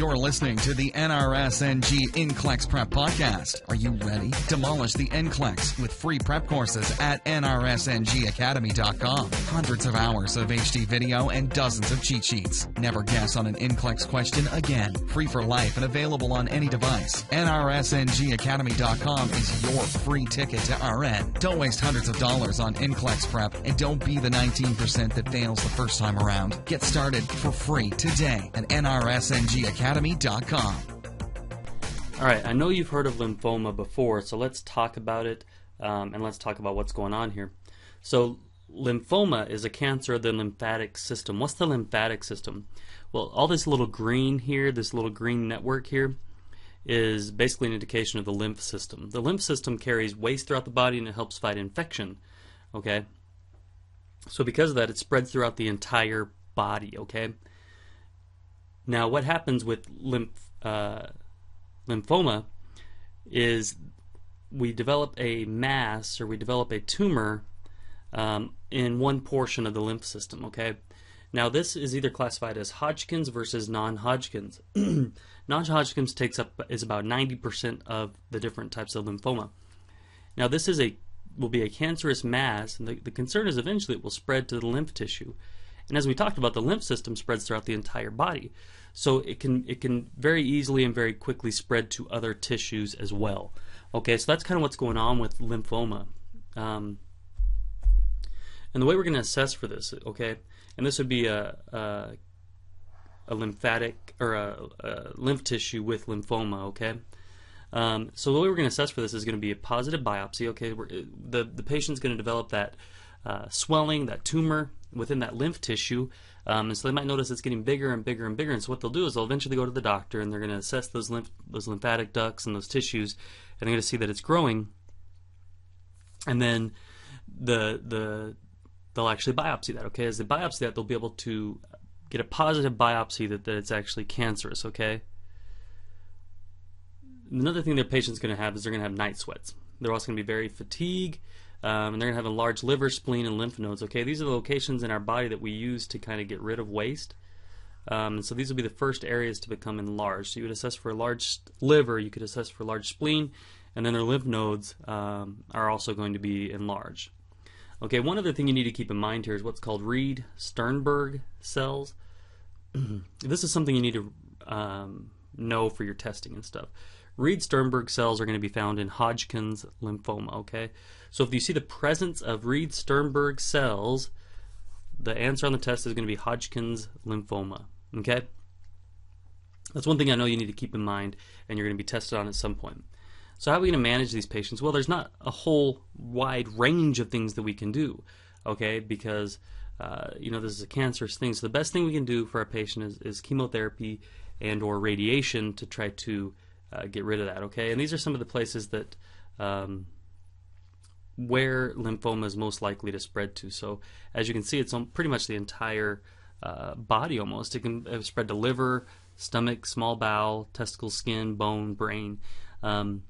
You're listening to the NRSNG NCLEX Prep Podcast. Are you ready? Demolish the NCLEX with free prep courses at nrsngacademy.com. Hundreds of hours of HD video and dozens of cheat sheets. Never guess on an NCLEX question again. Free for life and available on any device. nrsngacademy.com is your free ticket to RN. Don't waste hundreds of dollars on NCLEX prep and don't be the 19% that fails the first time around. Get started for free today at nrsngacademy.com. All right, I know you've heard of lymphoma before, so let's talk about it um, and let's talk about what's going on here. So, lymphoma is a cancer of the lymphatic system. What's the lymphatic system? Well, all this little green here, this little green network here, is basically an indication of the lymph system. The lymph system carries waste throughout the body and it helps fight infection. Okay? So, because of that, it spreads throughout the entire body. Okay? Now, what happens with lymph, uh, lymphoma is we develop a mass or we develop a tumor um, in one portion of the lymph system. Okay. Now, this is either classified as Hodgkin's versus non-Hodgkin's. non-Hodgkin's takes up is about 90% of the different types of lymphoma. Now, this is a will be a cancerous mass, and the, the concern is eventually it will spread to the lymph tissue. And as we talked about, the lymph system spreads throughout the entire body, so it can it can very easily and very quickly spread to other tissues as well. Okay, so that's kind of what's going on with lymphoma. Um, and the way we're going to assess for this, okay, and this would be a, a, a lymphatic or a, a, lymph tissue with lymphoma, okay. Um, so the way we're going to assess for this is going to be a positive biopsy. Okay, the the patient's going to develop that uh, swelling, that tumor within that lymph tissue, um, and so they might notice it's getting bigger and bigger and bigger. And so what they'll do is they'll eventually go to the doctor and they're going to assess those lymph those lymphatic ducts and those tissues, and they're going to see that it's growing. And then the the they'll actually biopsy that. Okay, as they biopsy that, they'll be able to get a positive biopsy that, that it's actually cancerous. Okay. Another thing their patient's going to have is they're going to have night sweats. They're also going to be very fatigued, um, and they're going to have a large liver, spleen, and lymph nodes. Okay, these are the locations in our body that we use to kind of get rid of waste. Um, so these will be the first areas to become enlarged. So you would assess for a large liver, you could assess for a large spleen, and then their lymph nodes um, are also going to be enlarged. Okay, one other thing you need to keep in mind here is what's called Reed Sternberg cells. this is something you need to um, know for your testing and stuff. Reed Sternberg cells are going to be found in Hodgkin's lymphoma, okay? So if you see the presence of Reed Sternberg cells, the answer on the test is going to be Hodgkin's lymphoma, okay? That's one thing I know you need to keep in mind and you're going to be tested on at some point. So how are we going to manage these patients? Well, there's not a whole wide range of things that we can do, okay? Because uh, you know this is a cancerous thing. So the best thing we can do for our patient is, is chemotherapy and or radiation to try to uh, get rid of that. Okay, and these are some of the places that um, where lymphoma is most likely to spread to. So as you can see, it's on pretty much the entire uh, body almost. It can uh, spread to liver, stomach, small bowel, testicle, skin, bone, brain. Um,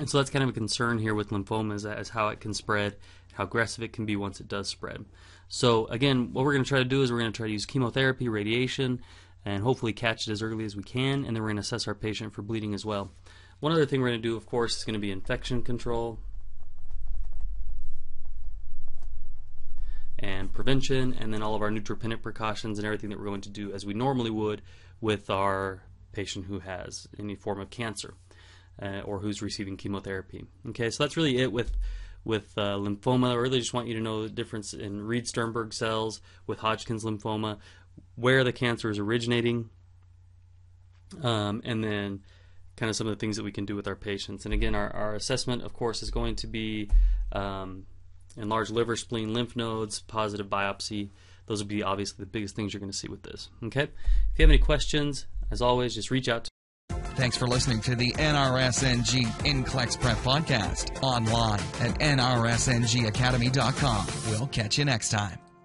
and so that's kind of a concern here with lymphoma is, how it can spread, how aggressive it can be once it does spread. So again, what we're going to try to do is we're going to try to use chemotherapy, radiation, and hopefully catch it as early as we can, and then we're going to assess our patient for bleeding as well. One other thing we're going to do, of course, is going to be infection control and prevention, and then all of our neutropenic precautions and everything that we're going to do as we normally would with our patient who has any form of cancer uh, or who's receiving chemotherapy. Okay, so that's really it with with uh, lymphoma. I really just want you to know the difference in Reed Sternberg cells with Hodgkin's lymphoma where the cancer is originating, um, and then kind of some of the things that we can do with our patients. And again, our, our assessment, of course, is going to be um, enlarged liver, spleen, lymph nodes, positive biopsy. Those would be obviously the biggest things you're going to see with this. Okay? If you have any questions, as always, just reach out to Thanks for listening to the NRSNG NCLEX Prep Podcast online at nrsngacademy.com. We'll catch you next time.